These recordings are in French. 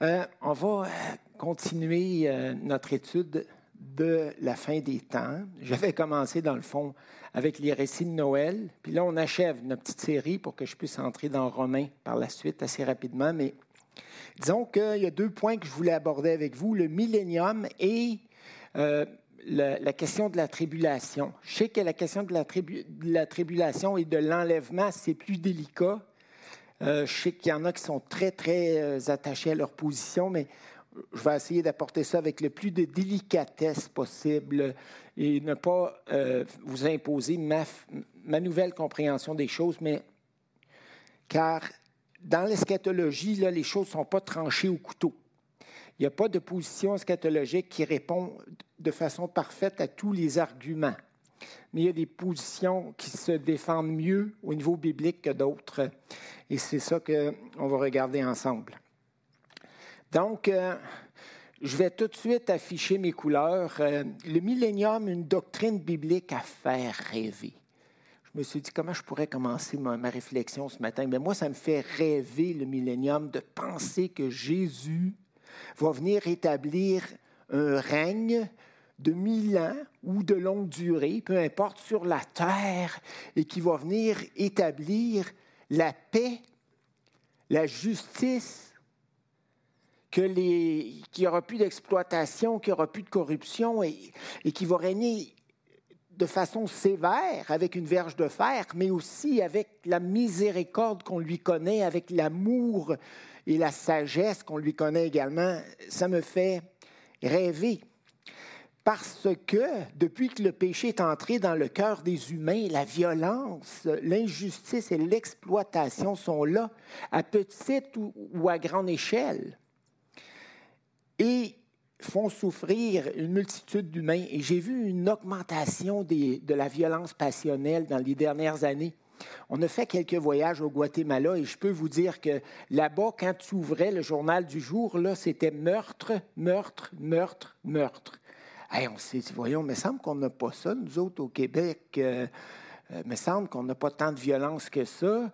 Euh, on va euh, continuer euh, notre étude de la fin des temps. J'avais commencé, dans le fond, avec les récits de Noël. Puis là, on achève notre petite série pour que je puisse entrer dans Romain par la suite assez rapidement. Mais disons qu'il y a deux points que je voulais aborder avec vous, le millénium et la, question de la tribulation. Je sais que la question de la, de la tribulation et de l'enlèvement, c'est plus délicat. Euh, je sais qu'il y en a qui sont très, très euh, attachés à leur position, mais je vais essayer d'apporter ça avec le plus de délicatesse possible et ne pas euh, vous imposer ma, nouvelle compréhension des choses, mais car dans l'eschatologie, les choses ne sont pas tranchées au couteau. Il n'y a pas de position eschatologique qui répond de façon parfaite à tous les arguments. Mais il y a des positions qui se défendent mieux au niveau biblique que d'autres. Et c'est ça qu'on va regarder ensemble. Donc, euh, je vais tout de suite afficher mes couleurs. Euh, le millénium, une doctrine biblique à faire rêver. Je me suis dit, comment je pourrais commencer ma, réflexion ce matin? Mais moi, ça me fait rêver, le millénium, de penser que Jésus va venir établir un règne de mille ans ou de longue durée, peu importe, sur la terre, et qui va venir établir la paix, la justice, que les, qu'il n'y aura plus d'exploitation, qu'il n'y aura plus de corruption et, et qui va régner de façon sévère, avec une verge de fer, mais aussi avec la miséricorde qu'on lui connaît, avec l'amour et la sagesse qu'on lui connaît également, ça me fait rêver. Parce que depuis que le péché est entré dans le cœur des humains, la violence, l'injustice et l'exploitation sont là, à petite ou, à grande échelle, et font souffrir une multitude d'humains. Et j'ai vu une augmentation de la violence passionnelle dans les dernières années. On a fait quelques voyages au Guatemala et je peux vous dire que là-bas, quand tu ouvrais le journal du jour, là, c'était meurtre, meurtre, meurtre, meurtre. Hey, on s'est dit, voyons, me semble qu'on n'a pas ça, nous autres au Québec. euh, euh, me semble qu'on n'a pas tant de violence que ça.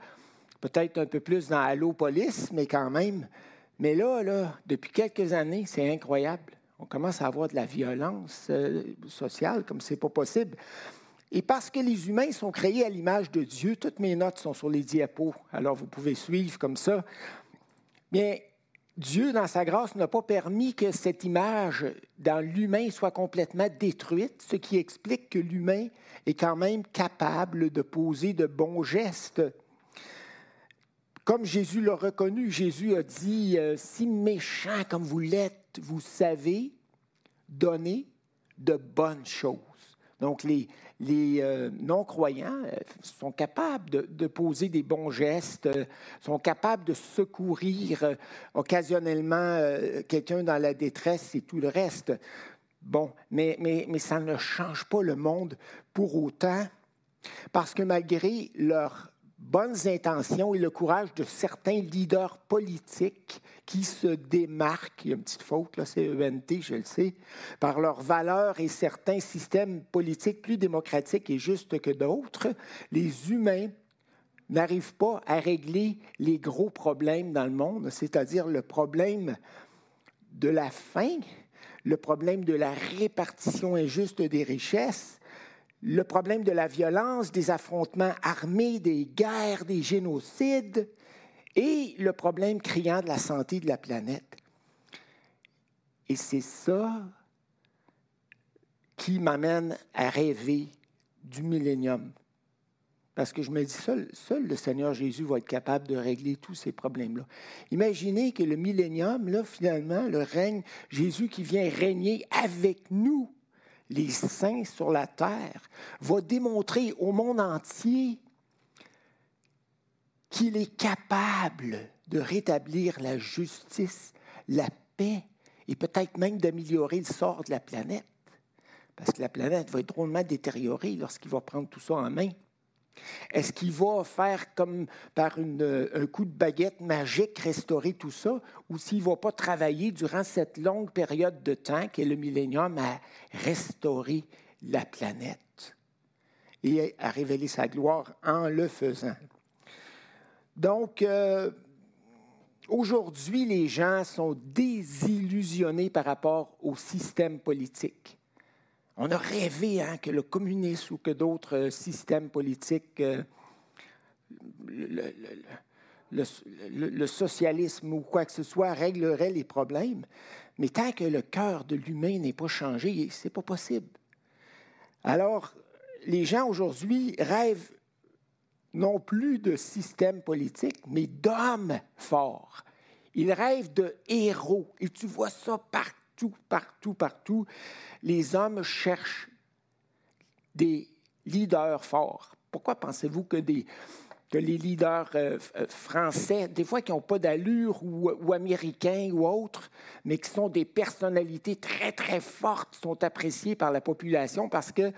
Peut-être un peu plus dans Allo Police, mais quand même. Mais là, là, depuis quelques années, c'est incroyable. On commence à avoir de la violence euh, sociale comme c'est pas possible. Et parce que les humains sont créés à l'image de Dieu, toutes mes notes sont sur les diapos, alors vous pouvez suivre comme ça. Bien, Dieu, dans sa grâce, n'a pas permis que cette image dans l'humain soit complètement détruite, ce qui explique que l'humain est quand même capable de poser de bons gestes. Comme Jésus l'a reconnu, Jésus a dit, euh, si méchant comme vous l'êtes, vous savez donner de bonnes choses. Donc, les, euh, non-croyants euh, sont capables de, poser des bons gestes, euh, sont capables de secourir occasionnellement quelqu'un dans la détresse et tout le reste. Bon, mais, mais, mais ça ne change pas le monde pour autant, parce que malgré leur bonnes intentions et le courage de certains leaders politiques qui se démarquent, il y a une petite faute, là, c'est ENT, je le sais, par leurs valeurs et certains systèmes politiques plus démocratiques et justes que d'autres, les humains n'arrivent pas à régler les gros problèmes dans le monde, c'est-à-dire le problème de la faim, le problème de la répartition injuste des richesses, le problème de la violence, des affrontements armés, des guerres, des génocides et le problème criant de la santé de la planète. Et c'est ça qui m'amène à rêver du millénium. Parce que je me dis, seul, seul, le Seigneur Jésus va être capable de régler tous ces problèmes-là. Imaginez que le millénium, là, finalement, le règne, Jésus qui vient régner avec nous les saints sur la terre, va démontrer au monde entier qu'il est capable de rétablir la justice, la paix et peut-être même d'améliorer le sort de la planète. Parce que la planète va être drôlement détériorée lorsqu'il va prendre tout ça en main. Est-ce qu'il va faire comme par un coup de baguette magique restaurer tout ça, ou s'il ne va pas travailler durant cette longue période de temps qu'est le millénium à restaurer la planète et à révéler sa gloire en le faisant? Donc, euh, Aujourd'hui, les gens sont désillusionnés par rapport au système politique. On a rêvé hein, que le communisme ou que d'autres systèmes politiques, euh, le, socialisme ou quoi que ce soit, régleraient les problèmes. Mais tant que le cœur de l'humain n'est pas changé, ce n'est pas possible. Alors, les gens aujourd'hui rêvent non plus de système politique, mais d'hommes forts. Ils rêvent de héros. Et tu vois ça partout, partout, partout. Les hommes cherchent des leaders forts. Pourquoi pensez-vous que les leaders euh, euh, français, des fois qui n'ont pas d'allure ou, ou, américains ou autres, mais qui sont des personnalités très, très fortes, sont appréciés par la population parce que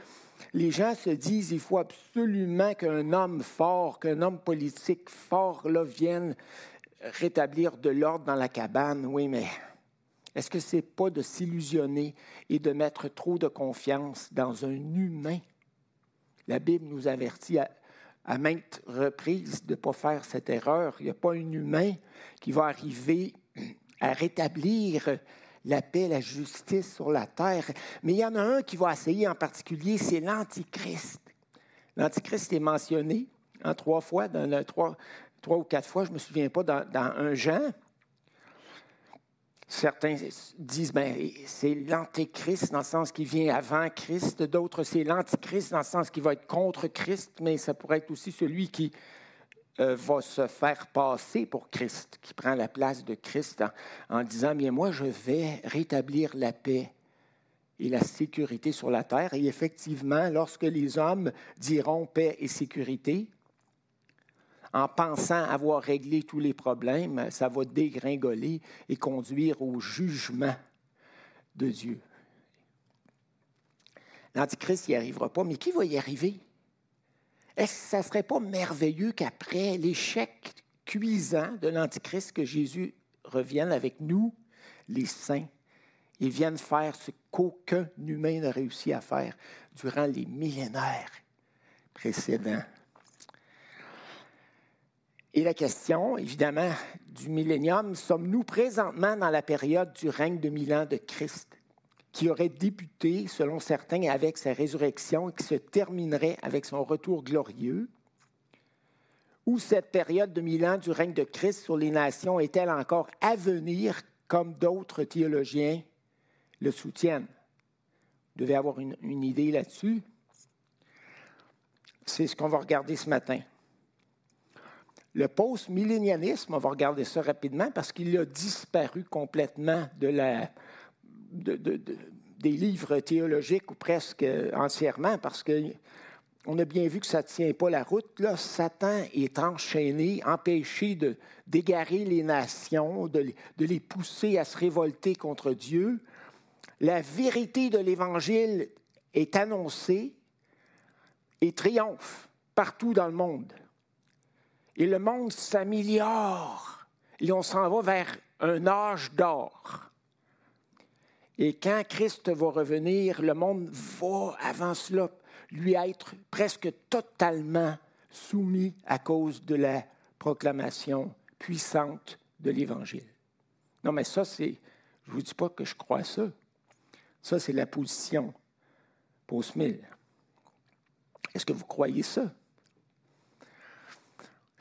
les gens se disent il faut absolument qu'un homme fort, qu'un homme politique fort là, vienne rétablir de l'ordre dans la cabane. Oui, mais est-ce que ce n'est pas de s'illusionner et de mettre trop de confiance dans un humain? La Bible nous avertit à, maintes reprises de ne pas faire cette erreur. Il n'y a pas un humain qui va arriver à rétablir la paix, la justice sur la terre. Mais il y en a un qui va essayer en particulier, c'est l'Antichrist. L'Antichrist est mentionné en trois fois, dans trois ou quatre fois, je ne me souviens pas, dans, un Jean. Certains disent ben, c'est l'antéchrist dans le sens qu'il vient avant Christ, d'autres c'est l'antichrist dans le sens qu'il va être contre Christ, mais ça pourrait être aussi celui qui euh, va se faire passer pour Christ, qui prend la place de Christ en, disant, bien moi, je vais rétablir la paix et la sécurité sur la terre. Et effectivement, lorsque les hommes diront paix et sécurité, en pensant avoir réglé tous les problèmes, ça va dégringoler et conduire au jugement de Dieu. L'Antichrist n'y arrivera pas, mais qui va y arriver? Est-ce que ça ne serait pas merveilleux qu'après l'échec cuisant de l'Antichrist, que Jésus revienne avec nous, les saints, et vienne faire ce qu'aucun humain n'a réussi à faire durant les millénaires précédents? Et la question, évidemment, du millénium, sommes-nous présentement dans la période du règne de mille ans de Christ? qui aurait débuté, selon certains, avec sa résurrection et qui se terminerait avec son retour glorieux, ou cette période de mille ans du règne de Christ sur les nations est-elle encore à venir, comme d'autres théologiens le soutiennent? Vous devez avoir une, une idée là-dessus. C'est ce qu'on va regarder ce matin. Le post-millénianisme, on va regarder ça rapidement parce qu'il a disparu complètement des livres théologiques ou presque entièrement, parce qu'on a bien vu que ça ne tient pas la route. Là, Satan est enchaîné, empêché d'égarer les nations, de, les pousser à se révolter contre Dieu. La vérité de l'Évangile est annoncée et triomphe partout dans le monde. Et le monde s'améliore et on s'en va vers un âge d'or. Et quand Christ va revenir, le monde va, avant cela, lui être presque totalement soumis à cause de la proclamation puissante de l'Évangile. Non, mais ça, c'est, je ne vous dis pas que je crois ça. Ça, c'est la position post-mille. Est-ce que vous croyez ça?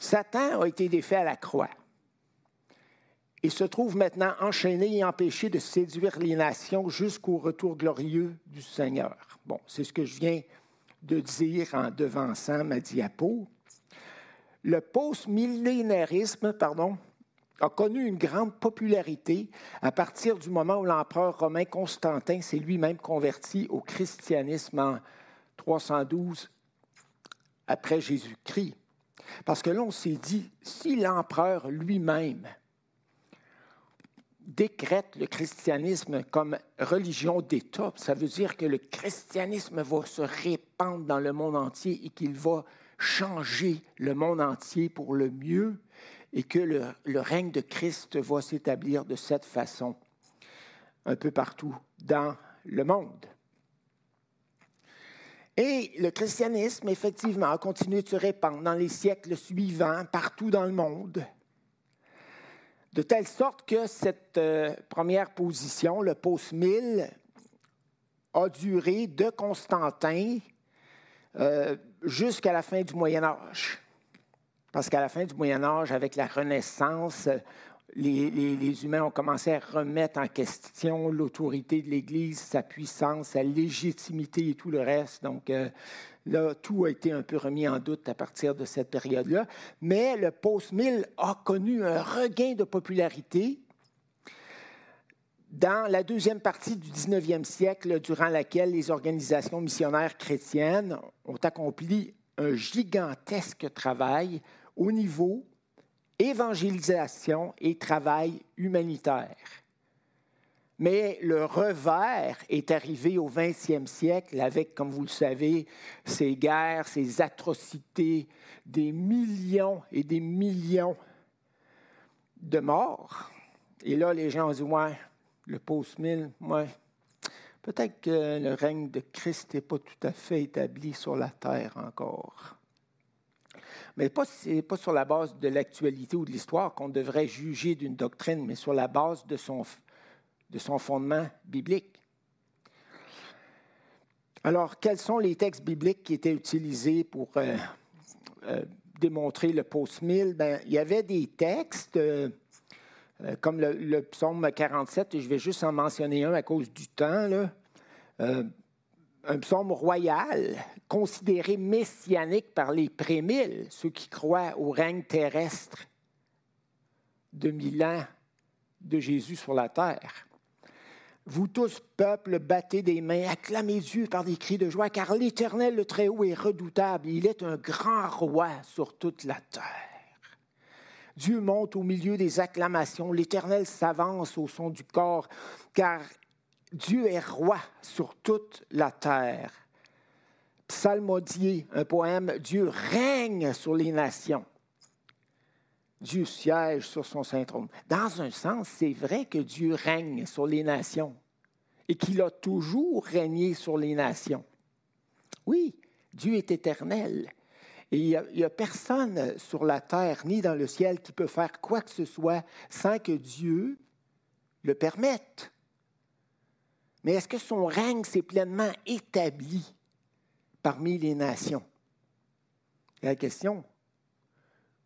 Satan a été défait à la croix et se trouve maintenant enchaîné et empêché de séduire les nations jusqu'au retour glorieux du Seigneur. Bon, c'est ce que je viens de dire en devançant ma diapo. Le post-millénarisme, a connu une grande popularité à partir du moment où l'empereur romain Constantin s'est lui-même converti au christianisme en 312 après Jésus-Christ. Parce que là, on s'est dit, si l'empereur lui-même décrète le christianisme comme religion d'État, ça veut dire que le christianisme va se répandre dans le monde entier et qu'il va changer le monde entier pour le mieux et que le, le règne de Christ va s'établir de cette façon un peu partout dans le monde. Et le christianisme, effectivement, a continué de se répandre dans les siècles suivants, partout dans le monde. De telle sorte que cette euh, première position, le post 1000, a duré de Constantin euh, jusqu'à la fin du Moyen Âge. Parce qu'à la fin du Moyen Âge, avec la Renaissance, les, humains ont commencé à remettre en question l'autorité de l'Église, sa puissance, sa légitimité et tout le reste. Donc, euh, là, tout a été un peu remis en doute à partir de cette période-là. Mais le post-1000 a connu un regain de popularité dans la deuxième partie du 19e siècle, durant laquelle les organisations missionnaires chrétiennes ont accompli un gigantesque travail au niveau évangélisation et travail humanitaire. Mais le revers est arrivé au 20e siècle avec, comme vous le savez, ces guerres, ces atrocités, des millions et des millions de morts. Et là, les gens dit, ouais, le post-1000, ouais, peut-être que le règne de Christ n'est pas tout à fait établi sur la terre encore. Mais pas, n'est pas sur la base de l'actualité ou de l'histoire qu'on devrait juger d'une doctrine, mais sur la base de son, de son fondement biblique. Alors, quels sont les textes bibliques qui étaient utilisés pour euh, euh, démontrer le post-1000? Ben, il y avait des textes euh, comme le, psaume 47, et je vais juste en mentionner un à cause du temps. Là un psaume royal, considéré messianique par les prémiles, ceux qui croient au règne terrestre de mille ans de Jésus sur la terre. Vous tous, peuple, battez des mains, acclamez Dieu par des cris de joie, car l'Éternel, le Très-Haut, est redoutable. Il est un grand roi sur toute la terre. Dieu monte au milieu des acclamations, l'Éternel s'avance au son du corps, car Dieu est roi sur toute la terre. Psalmodier, un poème, Dieu règne sur les nations. Dieu siège sur son saint trône. Dans un sens, c'est vrai que Dieu règne sur les nations et qu'il a toujours régné sur les nations. Oui, Dieu est éternel. Et il n'y a, a, personne sur la terre ni dans le ciel qui peut faire quoi que ce soit sans que Dieu le permette. Mais est-ce que son règne s'est pleinement établi parmi les nations? C'est la question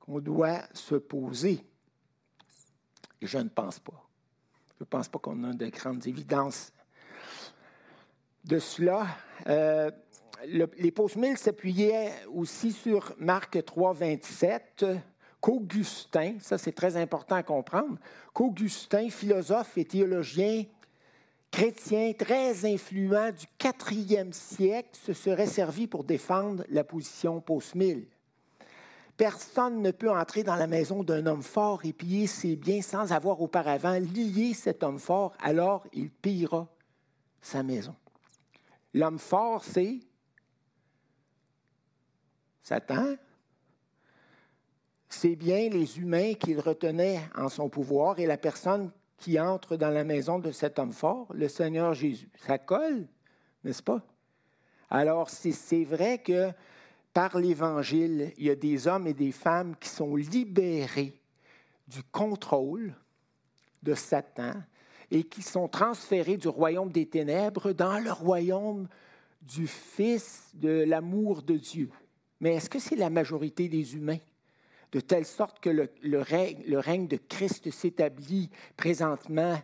qu'on doit se poser. Je ne pense pas. Je ne pense pas qu'on a de grandes évidences de cela. Euh, les post-milles s'appuyaient aussi sur Marc 3, 27, qu'Augustin, ça c'est très important à comprendre, qu'Augustin, philosophe et théologien chrétien très influent du quatrième siècle se serait servi pour défendre la position post-mille. Personne ne peut entrer dans la maison d'un homme fort et piller ses biens sans avoir auparavant lié cet homme fort, alors il pillera sa maison. L'homme fort, c'est Satan. C'est bien les humains qu'il retenait en son pouvoir et la personne qui entre dans la maison de cet homme fort, le Seigneur Jésus. Ça colle, n'est-ce pas? Alors, c'est vrai que par l'Évangile, il y a des hommes et des femmes qui sont libérés du contrôle de Satan et qui sont transférés du royaume des ténèbres dans le royaume du Fils de l'amour de Dieu. Mais est-ce que c'est la majorité des humains? De telle sorte que le, règne, de Christ s'établit présentement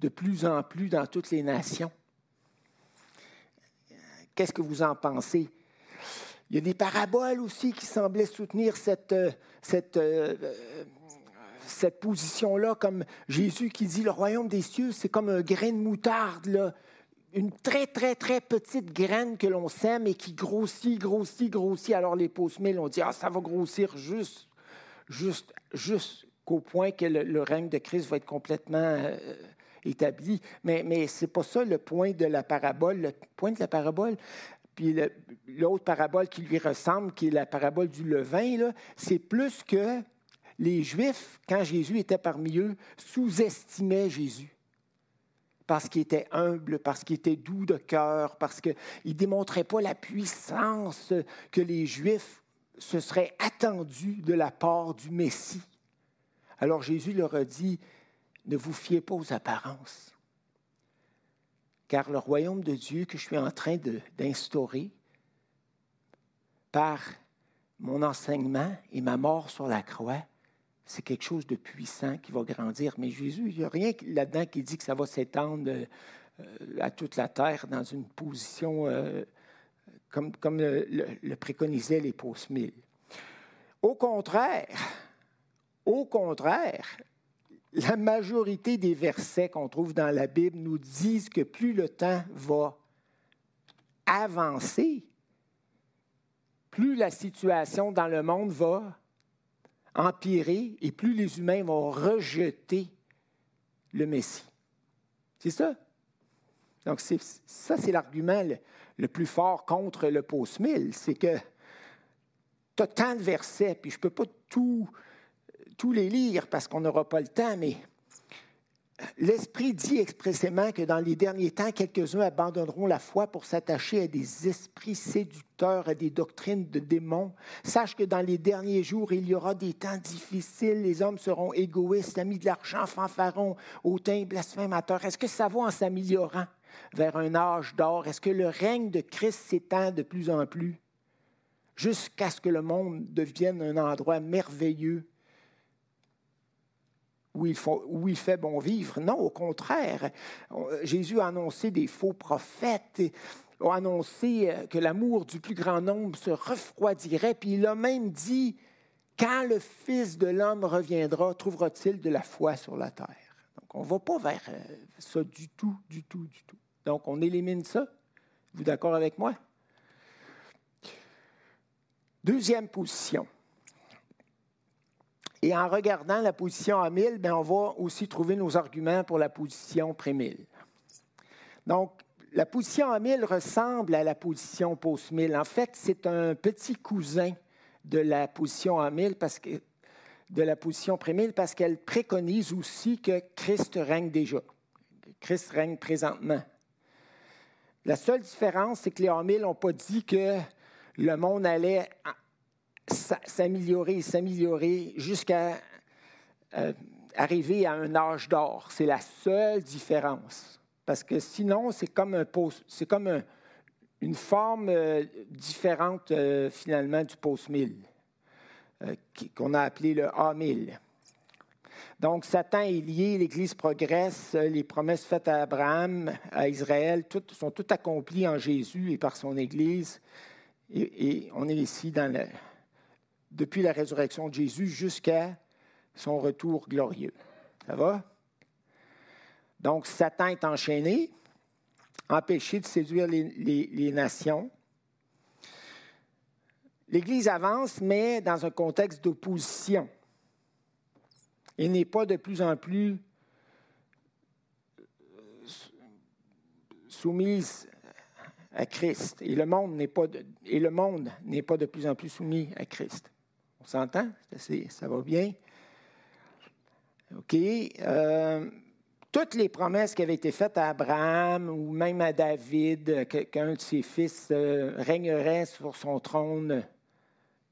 de plus en plus dans toutes les nations. Qu'est-ce que vous en pensez? Il y a des paraboles aussi qui semblaient soutenir cette, cette, cette position-là, comme Jésus qui dit, le royaume des cieux, c'est comme un grain de moutarde, une très, très, très petite graine que l'on sème et qui grossit, grossit, grossit. Alors les post on dit, ah, ça va grossir juste jusqu'au point que le, règne de Christ va être complètement euh, établi. Mais, mais ce n'est pas ça le point de la parabole. Le point de la parabole, puis l'autre parabole qui lui ressemble, qui est la parabole du levain, c'est plus que les Juifs, quand Jésus était parmi eux, sous-estimaient Jésus parce qu'il était humble, parce qu'il était doux de cœur, parce qu'il ne démontrait pas la puissance que les Juifs se serait attendu de la part du Messie. Alors Jésus leur a dit, ne vous fiez pas aux apparences, car le royaume de Dieu que je suis en train d'instaurer par mon enseignement et ma mort sur la croix, c'est quelque chose de puissant qui va grandir. Mais Jésus, il n'y a rien là-dedans qui dit que ça va s'étendre euh, à toute la terre dans une position euh, comme, le, le, préconisaient les post-mille. Au contraire, au contraire, la majorité des versets qu'on trouve dans la Bible nous disent que plus le temps va avancer, plus la situation dans le monde va empirer et plus les humains vont rejeter le Messie. C'est ça? Donc, ça, c'est l'argument plus fort contre le post-mille. C'est que tu as tant de versets, puis je ne peux pas tout, tous les lire parce qu'on n'aura pas le temps, mais L'Esprit dit expressément que dans les derniers temps, quelques-uns abandonneront la foi pour s'attacher à des esprits séducteurs, à des doctrines de démons. Sache que dans les derniers jours, il y aura des temps difficiles. Les hommes seront égoïstes, amis de l'argent, fanfarons, hautains, blasphémateurs. Est-ce que ça va en s'améliorant vers un âge d'or? Est-ce que le règne de Christ s'étend de plus en plus jusqu'à ce que le monde devienne un endroit merveilleux où il, fait bon vivre. Non, au contraire. Jésus a annoncé des faux prophètes, a annoncé euh, que l'amour du plus grand nombre se refroidirait, puis il a même dit, quand le Fils de l'homme reviendra, trouvera-t-il de la foi sur la terre? Donc, on ne va pas vers euh, ça du tout, du tout, du tout. Donc, on élimine ça. Vous d'accord avec moi? Deuxième position. Et en regardant la position à 1000, bien, on va aussi trouver nos arguments pour la position pré-1000. Donc, la position à 1000 ressemble à la position post-1000. En fait, c'est un petit cousin de la position à 1000 parce que de la position pré-1000 parce qu'elle préconise aussi que Christ règne déjà. Christ règne présentement. La seule différence, c'est que les A1000 n'ont pas dit que le monde allait s'améliorer, s'améliorer jusqu'à euh, arriver à un âge d'or. C'est la seule différence. Parce que sinon, c'est comme, un c'est comme une forme euh, différente euh, finalement du post-1000, qu'on a appelé le A1000. Donc, Satan est lié, l'Église progresse, les promesses faites à Abraham, à Israël, sont toutes accomplies en Jésus et par son Église. Et, et on est ici dans le, depuis la résurrection de Jésus jusqu'à son retour glorieux. Ça va? Donc, Satan est enchaîné, empêché de séduire les, nations. L'Église avance, mais dans un contexte d'opposition. Il n'est pas de plus en plus soumise à Christ. Et le monde n'est pas et le monde n'est pas de plus en plus soumis à Christ. On s'entend? Ça va bien? OK. Euh, toutes les promesses qui avaient été faites à Abraham ou même à David, qu'un de ses fils euh, régnerait sur son trône,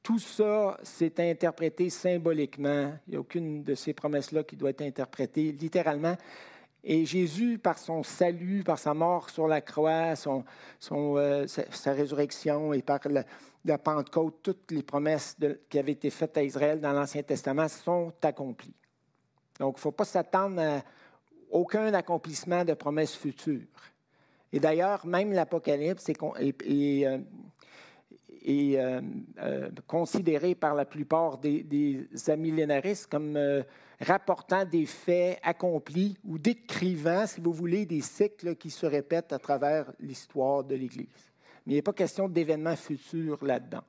tout ça, s'est interprété symboliquement. Il n'y a aucune de ces promesses-là qui doit être interprétée littéralement. Et Jésus, par son salut, par sa mort sur la croix, son, euh, sa, résurrection et par la, Pentecôte, toutes les promesses qui avaient été faites à Israël dans l'Ancien Testament sont accomplies. Donc, il ne faut pas s'attendre à aucun accomplissement de promesses futures. Et d'ailleurs, même l'Apocalypse est, euh, euh, considéré par la plupart des, des amillénaristes comme rapportant des faits accomplis ou décrivant, si vous voulez, des cycles qui se répètent à travers l'histoire de l'Église. Mais il n'est pas question d'événements futurs là-dedans.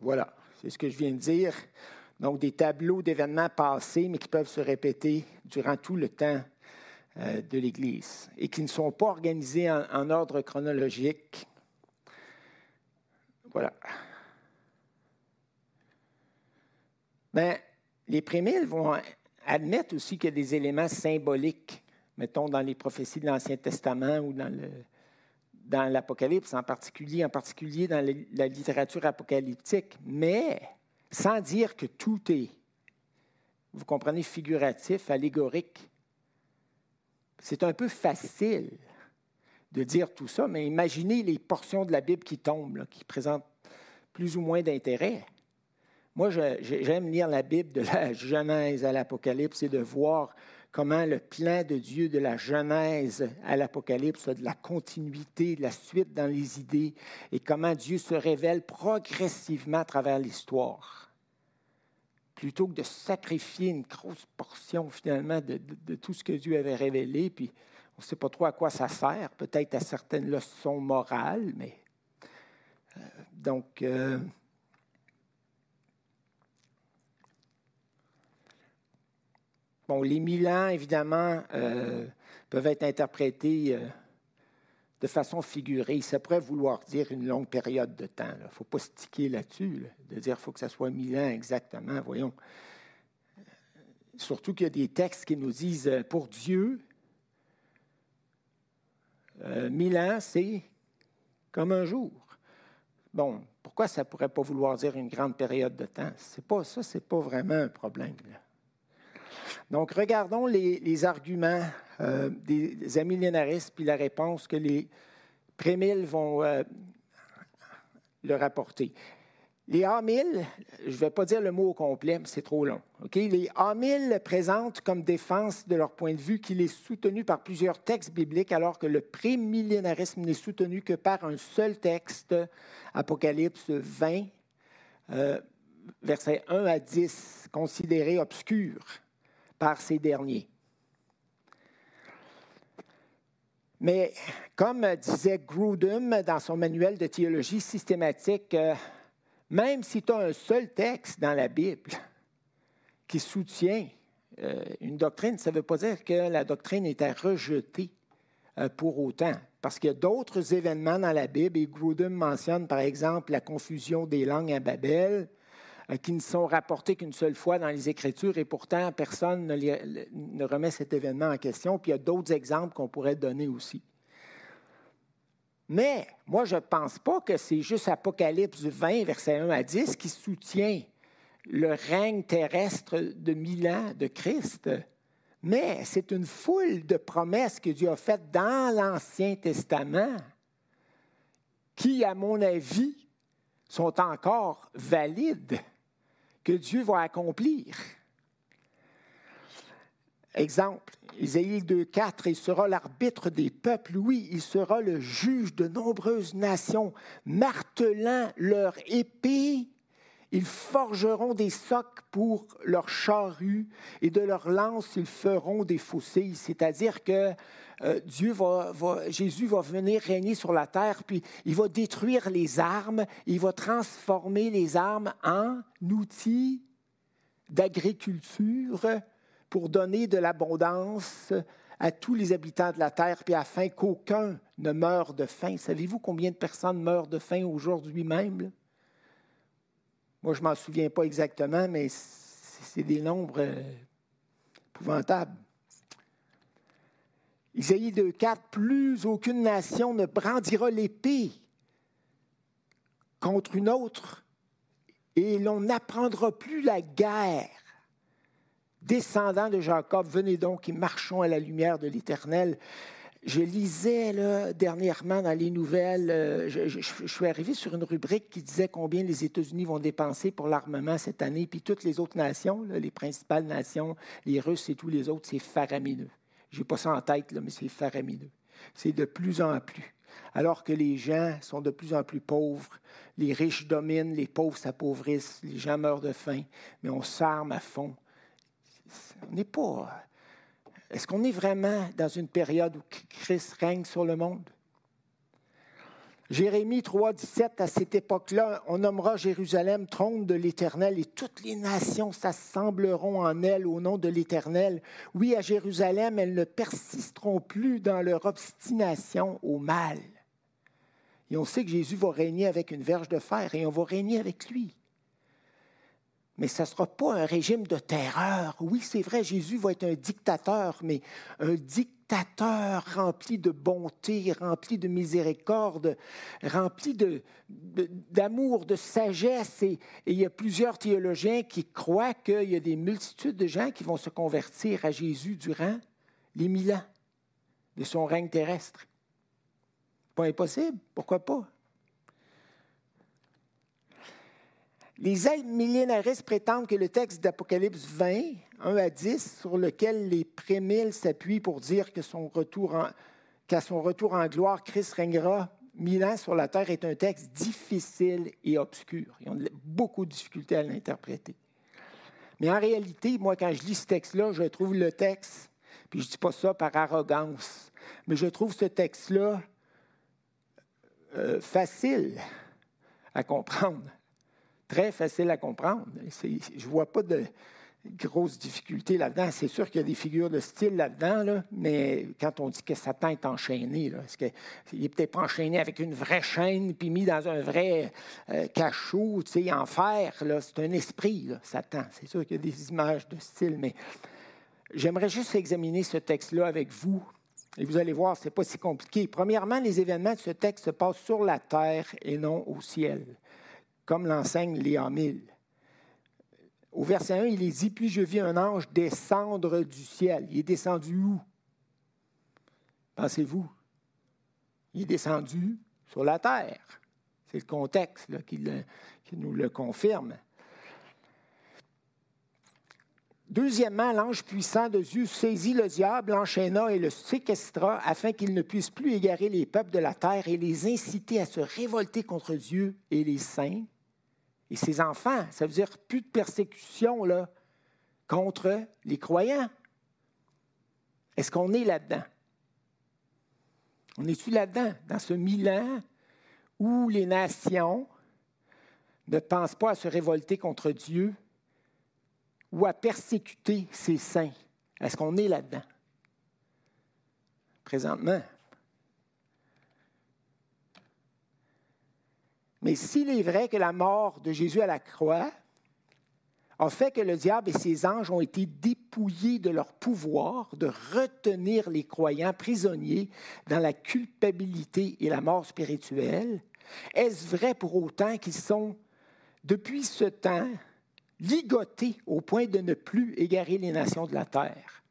Voilà, c'est ce que je viens de dire. Donc, des tableaux d'événements passés, mais qui peuvent se répéter durant tout le temps euh, de l'Église et qui ne sont pas organisés en ordre chronologique. Voilà. Bien, les prémiles vont admettre aussi qu'il y a des éléments symboliques, mettons dans les prophéties de l'Ancien Testament ou dans, l'Apocalypse en particulier, en particulier dans la littérature apocalyptique. Mais sans dire que tout est, vous comprenez, figuratif, allégorique. C'est un peu facile de dire tout ça, mais imaginez les portions de la Bible qui tombent, qui présentent plus ou moins d'intérêt. Moi, j'aime lire la Bible de la Genèse à l'Apocalypse et de voir comment le plan de Dieu de la Genèse à l'Apocalypse de la continuité, de la suite dans les idées, et comment Dieu se révèle progressivement à travers l'histoire. Plutôt que de sacrifier une grosse portion finalement de, tout ce que Dieu avait révélé, puis on ne sait pas trop à quoi ça sert, peut-être à certaines leçons morales, mais euh, donc euh, Bon, les mille ans, évidemment, euh, peuvent être interprétés euh, de façon figurée. Ça pourrait vouloir dire une longue période de temps. Il ne faut pas sticker là-dessus, de dire qu'il faut que ça soit mille ans exactement. Voyons. Surtout qu'il y a des textes qui nous disent euh, pour Dieu, mille ans, c'est comme un jour. Bon, pourquoi ça ne pourrait pas vouloir dire une grande période de temps? Ça, c'est pas vraiment un problème. Donc, regardons les, arguments euh, des amillénaristes, puis la réponse que les prémiles vont euh, leur apporter. Les A1000, je ne vais pas dire le mot au complet, c'est trop long. Les A1000 présentent comme défense de leur point de vue qu'il est soutenu par plusieurs textes bibliques, alors que le prémillénarisme n'est soutenu que par un seul texte, Apocalypse 20, euh, versets 1 à 10, considéré obscur par ces derniers. Mais comme disait Grudem dans son manuel de théologie systématique, euh, même si tu as un seul texte dans la Bible qui soutient euh, une doctrine, ça ne veut pas dire que la doctrine est à rejeter euh, pour autant. Parce qu'il y a d'autres événements dans la Bible, et Grudem mentionne par exemple la confusion des langues à Babel, qui ne sont rapportés qu'une seule fois dans les Écritures et pourtant personne ne, remet cet événement en question. Puis il y a d'autres exemples qu'on pourrait donner aussi. Mais moi, je ne pense pas que c'est juste Apocalypse 20, versets 1 à 10, qui soutient le règne terrestre de mille ans de Christ. Mais c'est une foule de promesses que Dieu a faites dans l'Ancien Testament qui, à mon avis, sont encore valides que Dieu va accomplir. Exemple, Isaïe 2, 4, il sera l'arbitre des peuples, oui, il sera le juge de nombreuses nations, martelant leur épée. Ils forgeront des socs pour leurs charrues et de leurs lances, ils feront des fossés. C'est-à-dire que euh, Dieu va, Jésus va venir régner sur la terre, puis il va détruire les armes, il va transformer les armes en outils d'agriculture pour donner de l'abondance à tous les habitants de la terre, puis afin qu'aucun ne meure de faim. Savez-vous combien de personnes meurent de faim aujourd'hui même? Moi, je ne m'en souviens pas exactement, mais c'est des nombres euh, épouvantables. Isaïe 2.4, plus aucune nation ne brandira l'épée contre une autre, et l'on n'apprendra plus la guerre. Descendants de Jacob, venez donc et marchons à la lumière de l'Éternel. Je lisais dernièrement dans les nouvelles, euh, je, suis arrivé sur une rubrique qui disait combien les États-Unis vont dépenser pour l'armement cette année, puis toutes les autres nations, les principales nations, les Russes et tous les autres, c'est faramineux. Je n'ai pas ça en tête, mais c'est faramineux. C'est de plus en plus. Alors que les gens sont de plus en plus pauvres, les riches dominent, les pauvres s'appauvrissent, les gens meurent de faim, mais on s'arme à fond. On n'est pas. Est-ce qu'on est vraiment dans une période où Christ règne sur le monde? Jérémie 3, 17, à cette époque-là, on nommera Jérusalem trône de l'Éternel et toutes les nations s'assembleront en elle au nom de l'Éternel. Oui, à Jérusalem, elles ne persisteront plus dans leur obstination au mal. Et on sait que Jésus va régner avec une verge de fer et on va régner avec lui. Mais ce ne sera pas un régime de terreur. Oui, c'est vrai, Jésus va être un dictateur, mais un dictateur rempli de bonté, rempli de miséricorde, rempli d'amour, de, sagesse. Et, il y a plusieurs théologiens qui croient qu'il y a des multitudes de gens qui vont se convertir à Jésus durant les mille ans de son règne terrestre. Pas impossible, pourquoi pas? Les millénaristes prétendent que le texte d'Apocalypse 20, 1 à 10, sur lequel les prémiles s'appuient pour dire que son qu'à son retour en gloire, Christ régnera mille ans sur la terre, est un texte difficile et obscur. Ils ont beaucoup de difficultés à l'interpréter. Mais en réalité, moi, quand je lis ce texte-là, je trouve le texte, puis je ne dis pas ça par arrogance, mais je trouve ce texte-là euh, facile à comprendre très facile à comprendre. Je ne vois pas de grosses difficultés là-dedans. C'est sûr qu'il y a des figures de style là-dedans, mais quand on dit que Satan est enchaîné, est-ce qu'il n'est peut-être pas enchaîné avec une vraie chaîne puis mis dans un vrai euh, cachot, en fer? C'est un esprit, Satan. C'est sûr qu'il y a des images de style, mais j'aimerais juste examiner ce texte-là avec vous. Et vous allez voir, ce n'est pas si compliqué. Premièrement, les événements de ce texte se passent sur la terre et non au ciel comme l'enseigne Léa Au verset 1, il est dit Puis je vis un ange descendre du ciel. Il est descendu où Pensez-vous? Il est descendu sur la terre. C'est le contexte qui, qui nous le confirme. Deuxièmement, l'ange puissant de Dieu saisit le diable, l'enchaîna et le séquestra afin qu'il ne puisse plus égarer les peuples de la terre et les inciter à se révolter contre Dieu et les saints et ses enfants. Ça veut dire plus de persécution contre les croyants. Est-ce qu'on est là-dedans? On est-tu là-dedans, dans ce Milan où les nations ne pensent pas à se révolter contre Dieu ou à persécuter ses saints? Est-ce qu'on est là-dedans? Présentement, Mais s'il est vrai que la mort de Jésus à la croix a fait que le diable et ses anges ont été dépouillés de leur pouvoir de retenir les croyants prisonniers dans la culpabilité et la mort spirituelle, est-ce vrai pour autant qu'ils sont, depuis ce temps, ligotés au point de ne plus égarer les nations de la terre?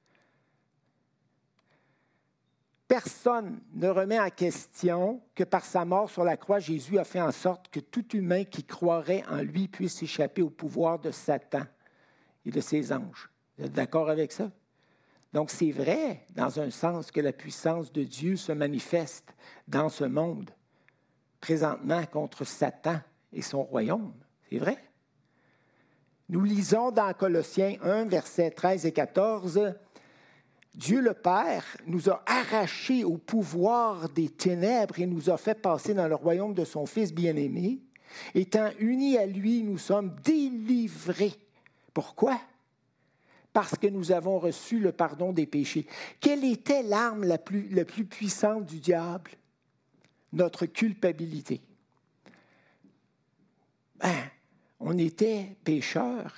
Personne ne remet en question que par sa mort sur la croix, Jésus a fait en sorte que tout humain qui croirait en lui puisse échapper au pouvoir de Satan et de ses anges. Vous êtes d'accord avec ça? Donc c'est vrai, dans un sens, que la puissance de Dieu se manifeste dans ce monde, présentement contre Satan et son royaume. C'est vrai? Nous lisons dans Colossiens 1, versets 13 et 14, Dieu le Père nous a arrachés au pouvoir des ténèbres et nous a fait passer dans le royaume de son Fils bien-aimé. Étant unis à lui, nous sommes délivrés. Pourquoi? Parce que nous avons reçu le pardon des péchés. Quelle était l'arme la plus, puissante du diable? Notre culpabilité. Ben, on était pécheurs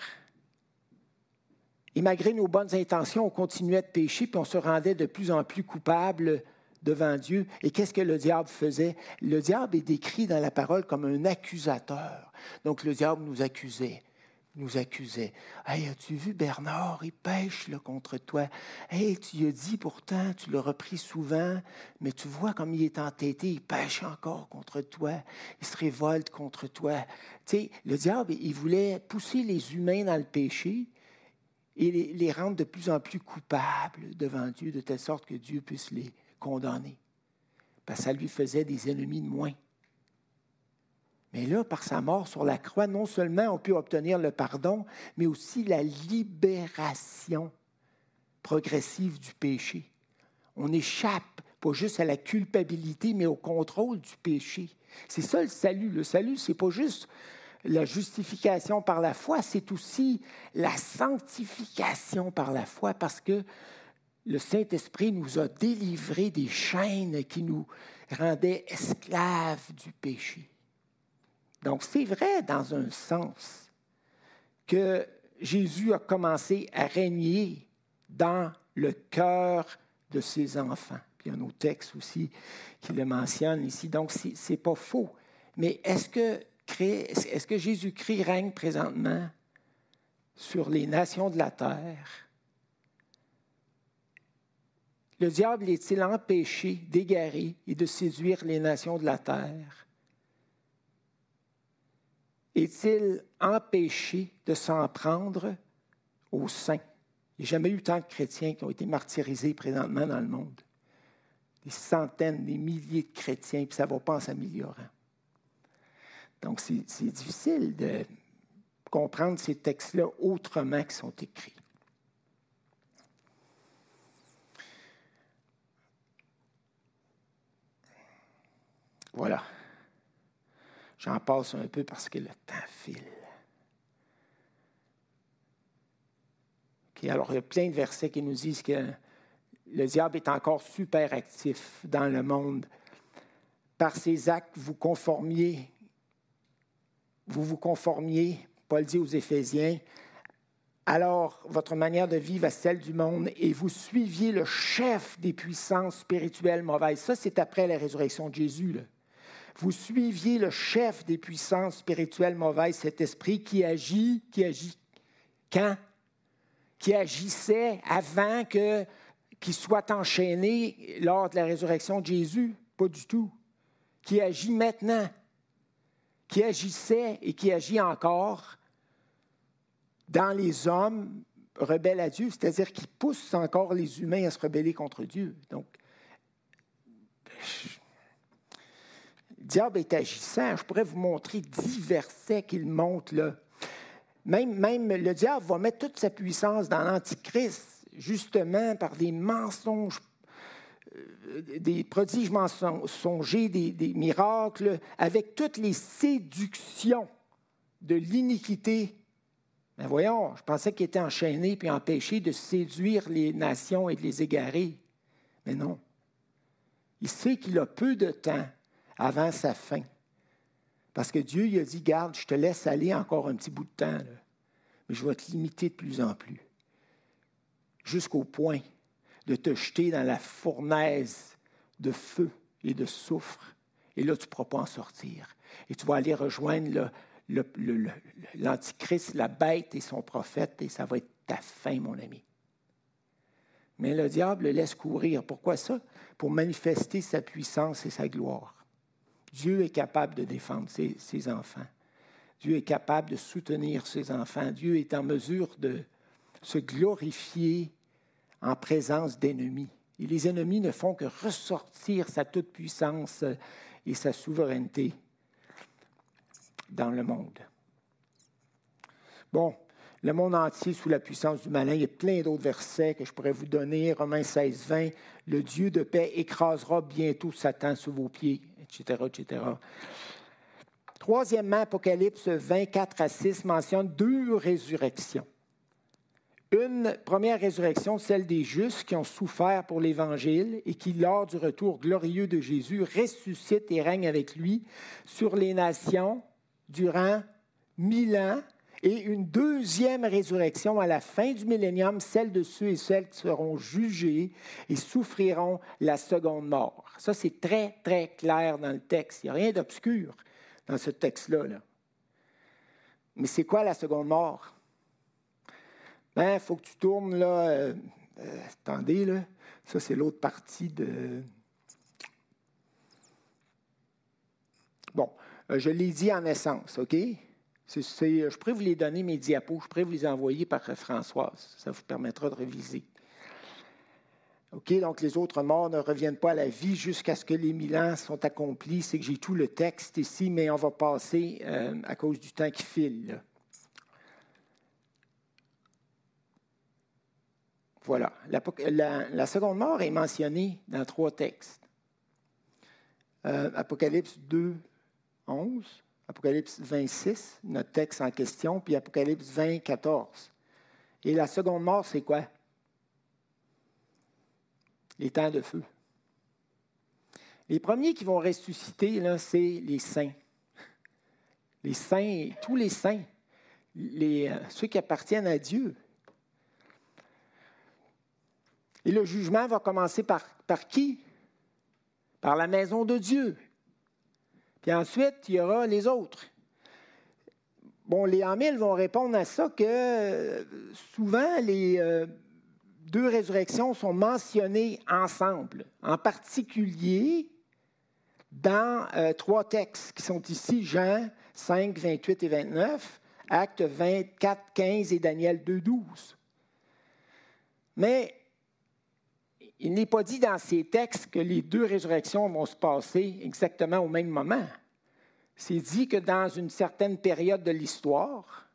et malgré nos bonnes intentions, on continuait de pécher, puis on se rendait de plus en plus coupable devant Dieu. Et qu'est-ce que le diable faisait? Le diable est décrit dans la parole comme un accusateur. Donc le diable nous accusait, nous accusait. Hey, as-tu vu Bernard? Il pêche là, contre toi. Hey, tu lui dit pourtant, tu l'as repris souvent, mais tu vois comme il est entêté, il pêche encore contre toi, il se révolte contre toi. Tu sais, le diable, il voulait pousser les humains dans le péché, et les, rendre de plus en plus coupables devant Dieu, de telle sorte que Dieu puisse les condamner. Parce que ça lui faisait des ennemis de moins. Mais là, par sa mort sur la croix, non seulement on peut obtenir le pardon, mais aussi la libération progressive du péché. On échappe pas juste à la culpabilité, mais au contrôle du péché. C'est ça le salut. Le salut, c'est pas juste la justification par la foi, c'est aussi la sanctification par la foi, parce que le Saint-Esprit nous a délivrés des chaînes qui nous rendaient esclaves du péché. Donc c'est vrai dans un sens que Jésus a commencé à régner dans le cœur de ses enfants. Il y a un autre texte aussi qui le mentionne ici. Donc, ce n'est pas faux. Mais est-ce que, est que Jésus-Christ règne présentement sur les nations de la terre? Le diable est-il empêché d'égarer et de séduire les nations de la terre? Est-il empêché de s'en prendre aux saints? Il n'y a jamais eu tant de chrétiens qui ont été martyrisés présentement dans le monde. Des centaines, des milliers de chrétiens, puis ça ne va pas en s'améliorant. Donc, c'est difficile de comprendre ces textes-là autrement qu'ils sont écrits. Voilà. J'en passe un peu parce que le temps file. alors, il y a plein de versets qui nous disent que le diable est encore super actif dans le monde. Par ses actes, vous conformiez, vous vous conformiez, Paul dit aux Éphésiens, alors votre manière de vivre à celle du monde et vous suiviez le chef des puissances spirituelles mauvaises. Ça, c'est après la résurrection de Jésus. Vous suiviez le chef des puissances spirituelles mauvaises, cet esprit qui agit, qui agit quand? qui agissait avant que, qu'il soit enchaîné lors de la résurrection de Jésus? Pas du tout. Qui agit maintenant? Qui agissait et qui agit encore dans les hommes rebelles à Dieu, c'est-à-dire qui pousse encore les humains à se rebeller contre Dieu. Donc, le diable est agissant. Je pourrais vous montrer dix versets qu'il monte là. Même, même le diable va mettre toute sa puissance dans l'Antichrist, justement par des mensonges, des prodiges mensongers, des, des miracles, avec toutes les séductions de l'iniquité. Mais voyons, je pensais qu'il était enchaîné puis empêché de séduire les nations et de les égarer. Mais non. Il sait qu'il a peu de temps avant sa fin. Parce que Dieu il a dit, garde, je te laisse aller encore un petit bout de temps, mais je vais te limiter de plus en plus, jusqu'au point de te jeter dans la fournaise de feu et de soufre. Et là, tu ne pourras pas en sortir. Et tu vas aller rejoindre l'Antichrist, la bête et son prophète, et ça va être ta fin, mon ami. Mais le diable le laisse courir. Pourquoi ça? Pour manifester sa puissance et sa gloire. Dieu est capable de défendre ses, enfants. Dieu est capable de soutenir ses enfants. Dieu est en mesure de se glorifier en présence d'ennemis. Et les ennemis ne font que ressortir sa toute-puissance et sa souveraineté dans le monde. Bon, le monde entier sous la puissance du malin. Il y a plein d'autres versets que je pourrais vous donner. Romains 16, 20. Le Dieu de paix écrasera bientôt Satan sous vos pieds etc., etc. Troisièmement, Apocalypse 24 à 6 mentionne deux résurrections. Une première résurrection, celle des justes qui ont souffert pour l'Évangile et qui, lors du retour glorieux de Jésus, ressuscitent et règnent avec lui sur les nations durant mille ans et une deuxième résurrection à la fin du millénium, celle de ceux et celles qui seront jugés et souffriront la seconde mort. Ça, c'est très, très clair dans le texte. Il n'y a rien d'obscur dans ce texte-là. Mais c'est quoi la seconde mort? Ben, il faut que tu tournes là. Euh, euh, attendez, là. Ça, c'est l'autre partie de. Bon, euh, je l'ai dit en essence, OK? je pourrais vous les donner, mes diapos, je pourrais vous les envoyer par Françoise. Ça vous permettra de réviser. OK, donc les autres morts ne reviennent pas à la vie jusqu'à ce que les mille ans sont accomplis. C'est que j'ai tout le texte ici, mais on va passer à cause du temps qui file. Voilà. La, seconde mort est mentionnée dans trois textes. Euh, Apocalypse 2, 11. Apocalypse 26, notre texte en question, puis Apocalypse 20, 14. Et la seconde mort, c'est quoi? Les temps de feu. Les premiers qui vont ressusciter, là, c'est les saints. Les saints, tous les saints, euh, ceux qui appartiennent à Dieu. Et le jugement va commencer par, qui? Par la maison de Dieu. Puis ensuite, il y aura les autres. Bon, les en vont répondre à ça que euh, souvent les euh, deux résurrections sont mentionnées ensemble, en particulier dans euh, trois textes qui sont ici, Jean 5, 28 et 29, Actes 24, 15 et Daniel 2, 12. Mais il n'est pas dit dans ces textes que les deux résurrections vont se passer exactement au même moment. C'est dit que dans une certaine période de l'histoire,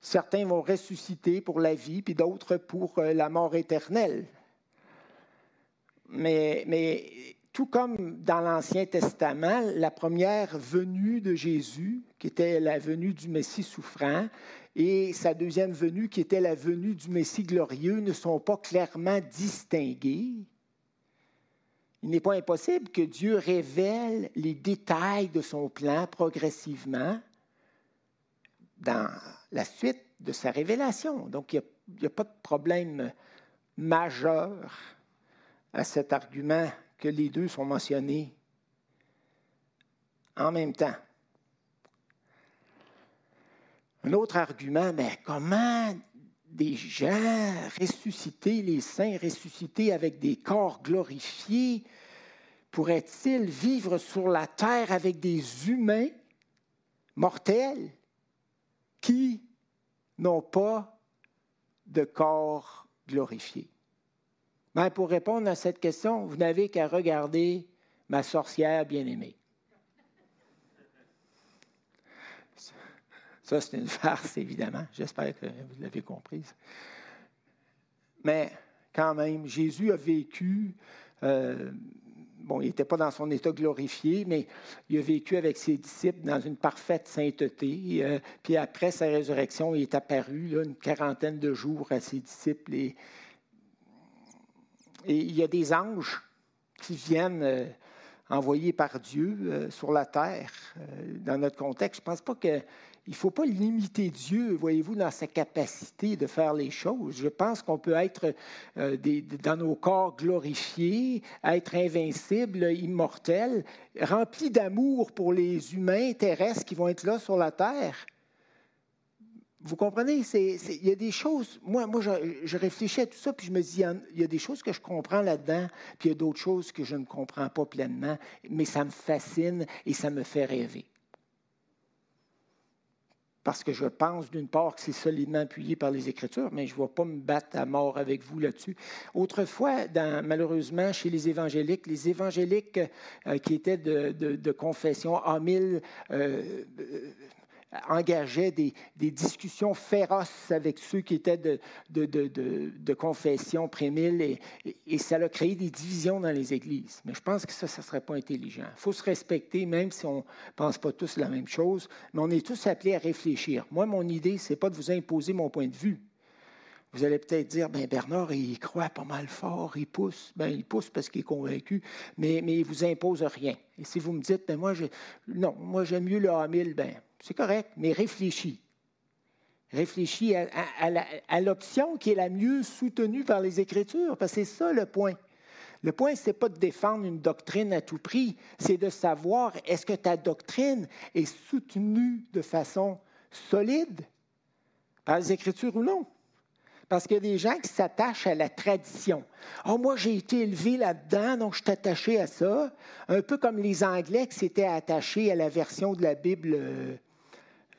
certains vont ressusciter pour la vie, puis d'autres pour euh, la mort éternelle. Mais, mais tout comme dans l'Ancien Testament, la première venue de Jésus, qui était la venue du Messie souffrant, et sa deuxième venue, qui était la venue du Messie glorieux, ne sont pas clairement distinguées. Il n'est pas impossible que Dieu révèle les détails de son plan progressivement dans la suite de sa révélation. Donc, il n'y a, pas de problème majeur à cet argument que les deux sont mentionnés en même temps. Un autre argument, mais ben, comment des gens ressuscités, les saints ressuscités avec des corps glorifiés, pourraient-ils vivre sur la terre avec des humains mortels qui n'ont pas de corps glorifiés? Ben, pour répondre à cette question, vous n'avez qu'à regarder ma sorcière bien-aimée. Ça, c'est une farce, évidemment. J'espère que vous l'avez comprise. Mais quand même, Jésus a vécu, euh, bon, il n'était pas dans son état glorifié, mais il a vécu avec ses disciples dans une parfaite sainteté. Euh, puis après sa résurrection, il est apparu une quarantaine de jours à ses disciples. Il y a des anges qui viennent euh, envoyés par Dieu sur la terre. dans notre contexte, je pense pas que il ne faut pas limiter Dieu, voyez-vous, dans sa capacité de faire les choses. Je pense qu'on peut être euh, dans nos corps glorifiés, être invincible, immortel, rempli d'amour pour les humains terrestres qui vont être là sur la terre. Vous comprenez? Il y a des choses. Moi, moi je, réfléchis à tout ça, puis je me dis, il y a des choses que je comprends là-dedans, puis il y a d'autres choses que je ne comprends pas pleinement, mais ça me fascine et ça me fait rêver parce que je pense d'une part que c'est solidement appuyé par les Écritures, mais je ne vais pas me battre à mort avec vous là-dessus. Autrefois, malheureusement, chez les évangéliques, les évangéliques euh, qui étaient de, confession en euh, engageait des, discussions féroces avec ceux qui étaient de, confession prémille et, et, ça a créé des divisions dans les églises. Mais je pense que ça, ça ne serait pas intelligent. Il faut se respecter, même si on ne pense pas tous la même chose, mais on est tous appelés à réfléchir. Moi, mon idée, ce n'est pas de vous imposer mon point de vue. Vous allez peut-être dire, ben Bernard, il croit pas mal fort, il pousse. Ben, il pousse parce qu'il est convaincu, mais, mais il ne vous impose rien. Et si vous me dites, ben moi, non, moi j'aime mieux le A1000, ben c'est correct, mais réfléchis. Réfléchis à, l'option qui est la mieux soutenue par les Écritures, parce que c'est ça le point. Le point, ce n'est pas de défendre une doctrine à tout prix, c'est de savoir est-ce que ta doctrine est soutenue de façon solide par les Écritures ou non? Parce qu'il y a des gens qui s'attachent à la tradition. Oh, moi, j'ai été élevé là-dedans, donc je suis attaché à ça. Un peu comme les Anglais qui s'étaient attachés à la version de la Bible euh,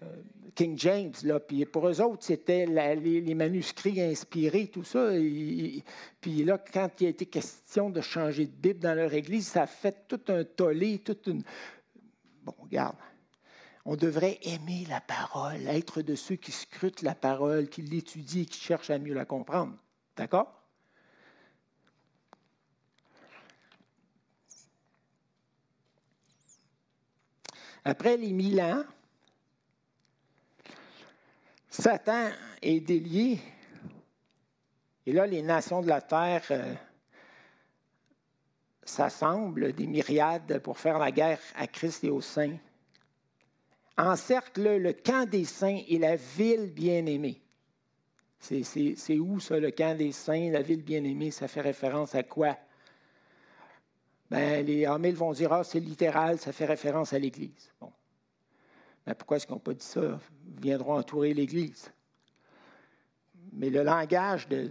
euh, King James, là, puis pour eux autres, c'était les, manuscrits inspirés, tout ça. puis là, quand il a été question de changer de Bible dans leur Église, ça a fait tout un tollé, toute une... Bon, regarde, on devrait aimer la parole, être de ceux qui scrutent la parole, qui l'étudient, qui cherchent à mieux la comprendre. D'accord? Après les mille ans, Satan est délié. Et là, les nations de la terre euh, s'assemblent, des myriades, pour faire la guerre à Christ et aux saints. Encercle le camp des saints et la ville bien-aimée. C'est où ça, le camp des saints, la ville bien-aimée? Ça fait référence à quoi? Ben, les Amils vont dire, ah, c'est littéral, ça fait référence à l'Église. Bon. Mais pourquoi est-ce qu'on n'a pas dit ça? Ils viendront entourer l'Église. Mais le langage de,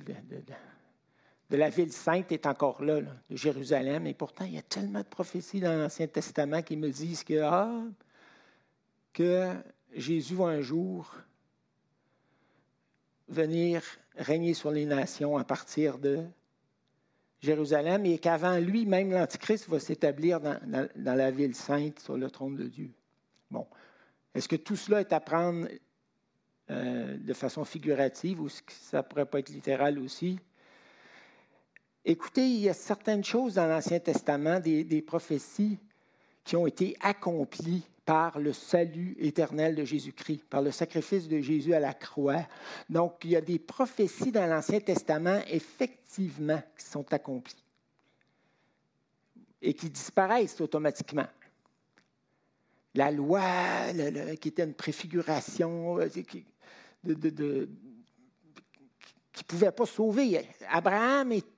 la ville sainte est encore là, de Jérusalem. Et pourtant, il y a tellement de prophéties dans l'Ancien Testament qui me disent que, ah, que Jésus va un jour venir régner sur les nations à partir de Jérusalem et qu'avant lui, même l'Antichrist va s'établir dans, la ville sainte sur le trône de Dieu. Bon. Est-ce que tout cela est à prendre euh, de façon figurative ou ça pourrait pas être littéral aussi? Écoutez, il y a certaines choses dans l'Ancien Testament, des prophéties qui ont été accomplies par le salut éternel de Jésus-Christ, par le sacrifice de Jésus à la croix. Donc, il y a des prophéties dans l'Ancien Testament, effectivement, qui sont accomplies et qui disparaissent automatiquement. La loi, qui était une préfiguration, euh, qui ne pouvait pas sauver. Abraham est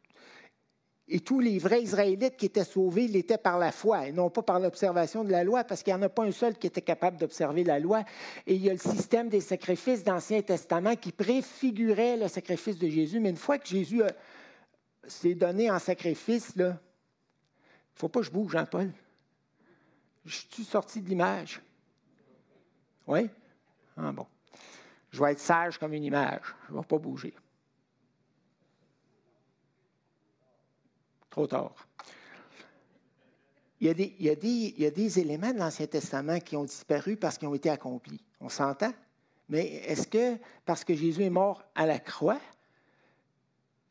et tous les vrais Israélites qui étaient sauvés l'étaient par la foi et non pas par l'observation de la loi, parce qu'il n'y en a pas un seul qui était capable d'observer la loi. Et il y a le système des sacrifices d'Ancien Testament qui préfigurait le sacrifice de Jésus. Mais une fois que Jésus s'est donné en sacrifice, il ne faut pas que je bouge, Jean-Paul. Je suis sorti de l'image? Oui? Ah bon. Je vais être sage comme une image. Je ne vais pas bouger. Trop tard. Il y, a des, éléments de l'Ancien Testament qui ont disparu parce qu'ils ont été accomplis. On s'entend? Mais est-ce que parce que Jésus est mort à la croix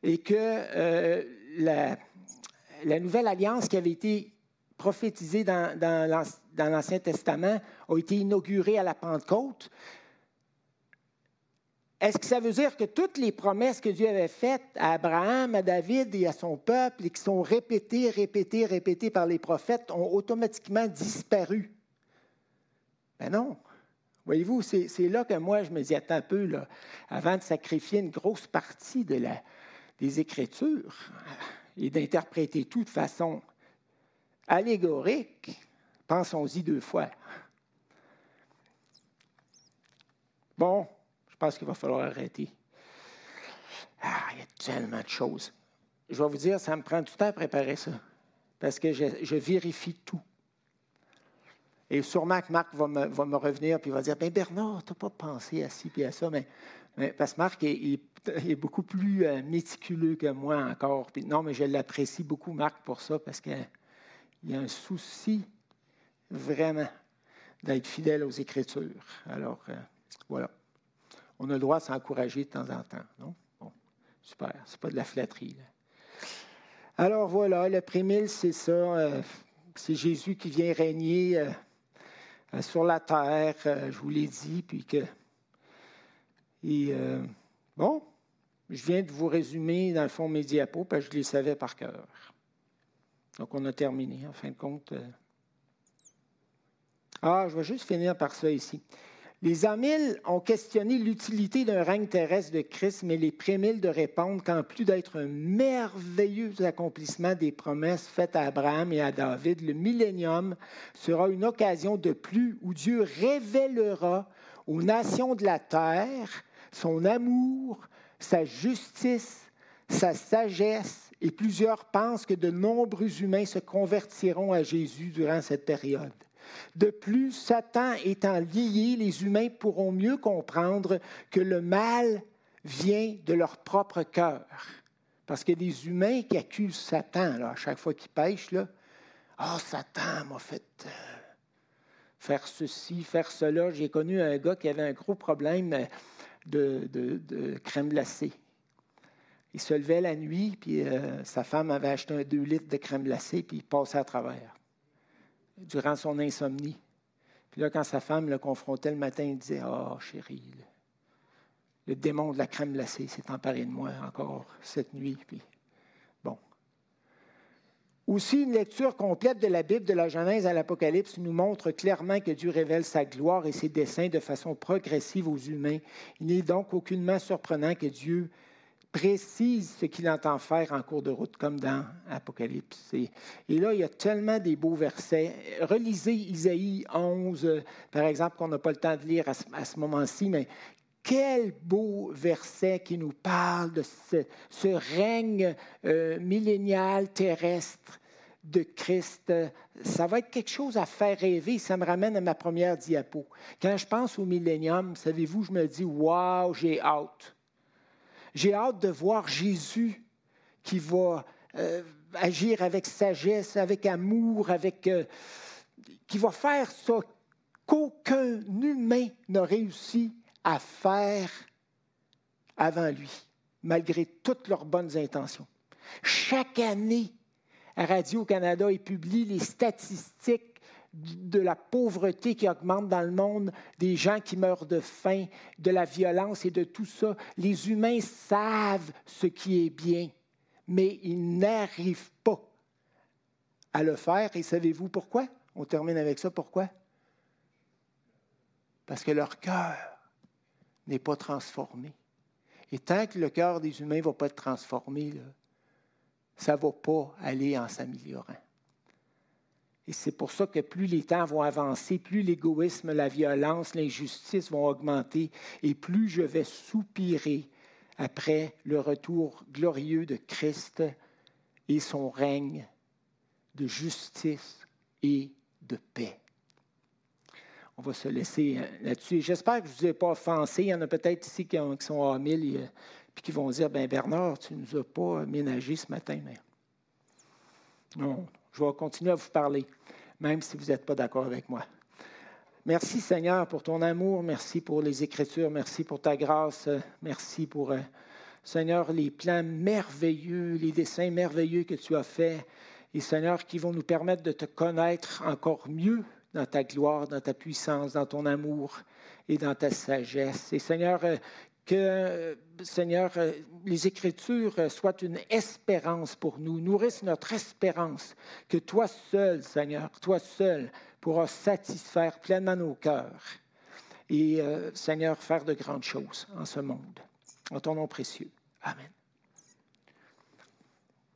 et que euh, la, nouvelle alliance qui avait été prophétisée dans l'Ancien Testament a été inaugurée à la Pentecôte, est-ce que ça veut dire que toutes les promesses que Dieu avait faites à Abraham, à David et à son peuple, et qui sont répétées, répétées, répétées par les prophètes, ont automatiquement disparu? Ben non. Voyez-vous, c'est là que moi, je me dis, attends un peu, avant de sacrifier une grosse partie de la, des Écritures et d'interpréter tout de façon allégorique, pensons-y deux fois. Bon, pense qu'il va falloir arrêter. Ah, il y a tellement de choses. Je vais vous dire, ça me prend le temps à préparer ça, parce que je, vérifie tout. Et sûrement que Marc va me, revenir et va dire ben Bernard, tu n'as pas pensé à ci et à ça. Mais, parce que Marc est, beaucoup plus euh, méticuleux que moi encore. non, mais je l'apprécie beaucoup, Marc, pour ça, parce qu'il y a un souci vraiment d'être fidèle aux Écritures. Alors, euh, voilà on a le droit de s'encourager de temps en temps, non? Bon, super, c'est pas de la flatterie. Alors voilà, le prémille, c'est ça. Euh, c'est Jésus qui vient régner euh, euh, sur la terre, je vous l'ai dit, puis. Et bon, je viens de vous résumer, dans le fond, mes diapos, parce que je les savais par cœur. Donc, on a terminé, en fin de compte. Ah, je vais juste finir par ça ici. Les Amils ont questionné l'utilité d'un règne terrestre de Christ, mais les prémiles de répondre qu'en plus d'être un merveilleux accomplissement des promesses faites à Abraham et à David, le millénium sera une occasion de plus où Dieu révélera aux nations de la terre son amour, sa justice, sa sagesse, et plusieurs pensent que de nombreux humains se convertiront à Jésus durant cette période. De plus, Satan étant lié, les humains pourront mieux comprendre que le mal vient de leur propre cœur. Parce que des humains qui accusent Satan à chaque fois qu'ils pêchent, là, Ah, Satan m'a fait euh, faire ceci, faire cela. J'ai connu un gars qui avait un gros problème de, crème glacée. Il se levait la nuit, puis euh, sa femme avait acheté un 2 litres de crème glacée, puis il passait à travers durant son insomnie. Puis là, quand sa femme le confrontait le matin, il disait oh, chérie, le, démon de la crème glacée s'est emparé de moi encore cette nuit. Puis, bon. Aussi, une lecture complète de la Bible, de la Genèse à l'Apocalypse, nous montre clairement que Dieu révèle sa gloire et ses desseins de façon progressive aux humains. Il n'est donc aucunement surprenant que Dieu précise ce qu'il entend faire en cours de route, comme dans Apocalypse. Et, là, il y a tellement des beaux versets. Relisez Isaïe 11, par exemple, qu'on n'a pas le temps de lire à ce, moment-ci, mais quel beau verset qui nous parle de ce, règne euh, millénial terrestre de Christ. Ça va être quelque chose à faire rêver. Ça me ramène à ma première diapo. Quand je pense au millénium, savez-vous, je me dis, waouh, j'ai hâte. J'ai hâte de voir Jésus qui va euh, agir avec sagesse, avec amour, avec, euh, qui va faire ça qu'aucun humain n'a réussi à faire avant lui, malgré toutes leurs bonnes intentions. Chaque année, Radio-Canada publie les statistiques de la pauvreté qui augmente dans le monde, des gens qui meurent de faim, de la violence et de tout ça. Les humains savent ce qui est bien, mais ils n'arrivent pas à le faire. Et savez-vous pourquoi? On termine avec ça. Pourquoi? Parce que leur cœur n'est pas transformé. Et tant que le cœur des humains ne va pas être transformé, ça ne va pas aller en s'améliorant. Et c'est pour ça que plus les temps vont avancer, plus l'égoïsme, la violence, l'injustice vont augmenter, et plus je vais soupirer après le retour glorieux de Christ et son règne de justice et de paix on va se laisser euh, là-dessus. J'espère que je ne vous ai pas offensé. Il y en a peut-être ici qui, sont à mille et puis qui vont dire, ben Bernard, tu ne nous as pas ménagé ce matin. Mais non, je vais continuer à vous parler, même si vous n'êtes pas d'accord avec moi. Merci Seigneur pour ton amour, merci pour les Écritures, merci pour ta grâce, merci pour, euh, Seigneur, les plans merveilleux, les dessins merveilleux que tu as faits, et Seigneur, qui vont nous permettre de te connaître encore mieux dans ta gloire, dans ta puissance, dans ton amour et dans ta sagesse. Et Seigneur, euh, que, Seigneur, euh, les Écritures soient une espérance pour nous, nourrissent notre espérance, que toi seul, Seigneur, toi seul pourras satisfaire pleinement nos cœurs et, euh, Seigneur, faire de grandes choses en ce monde. En ton nom précieux. Amen.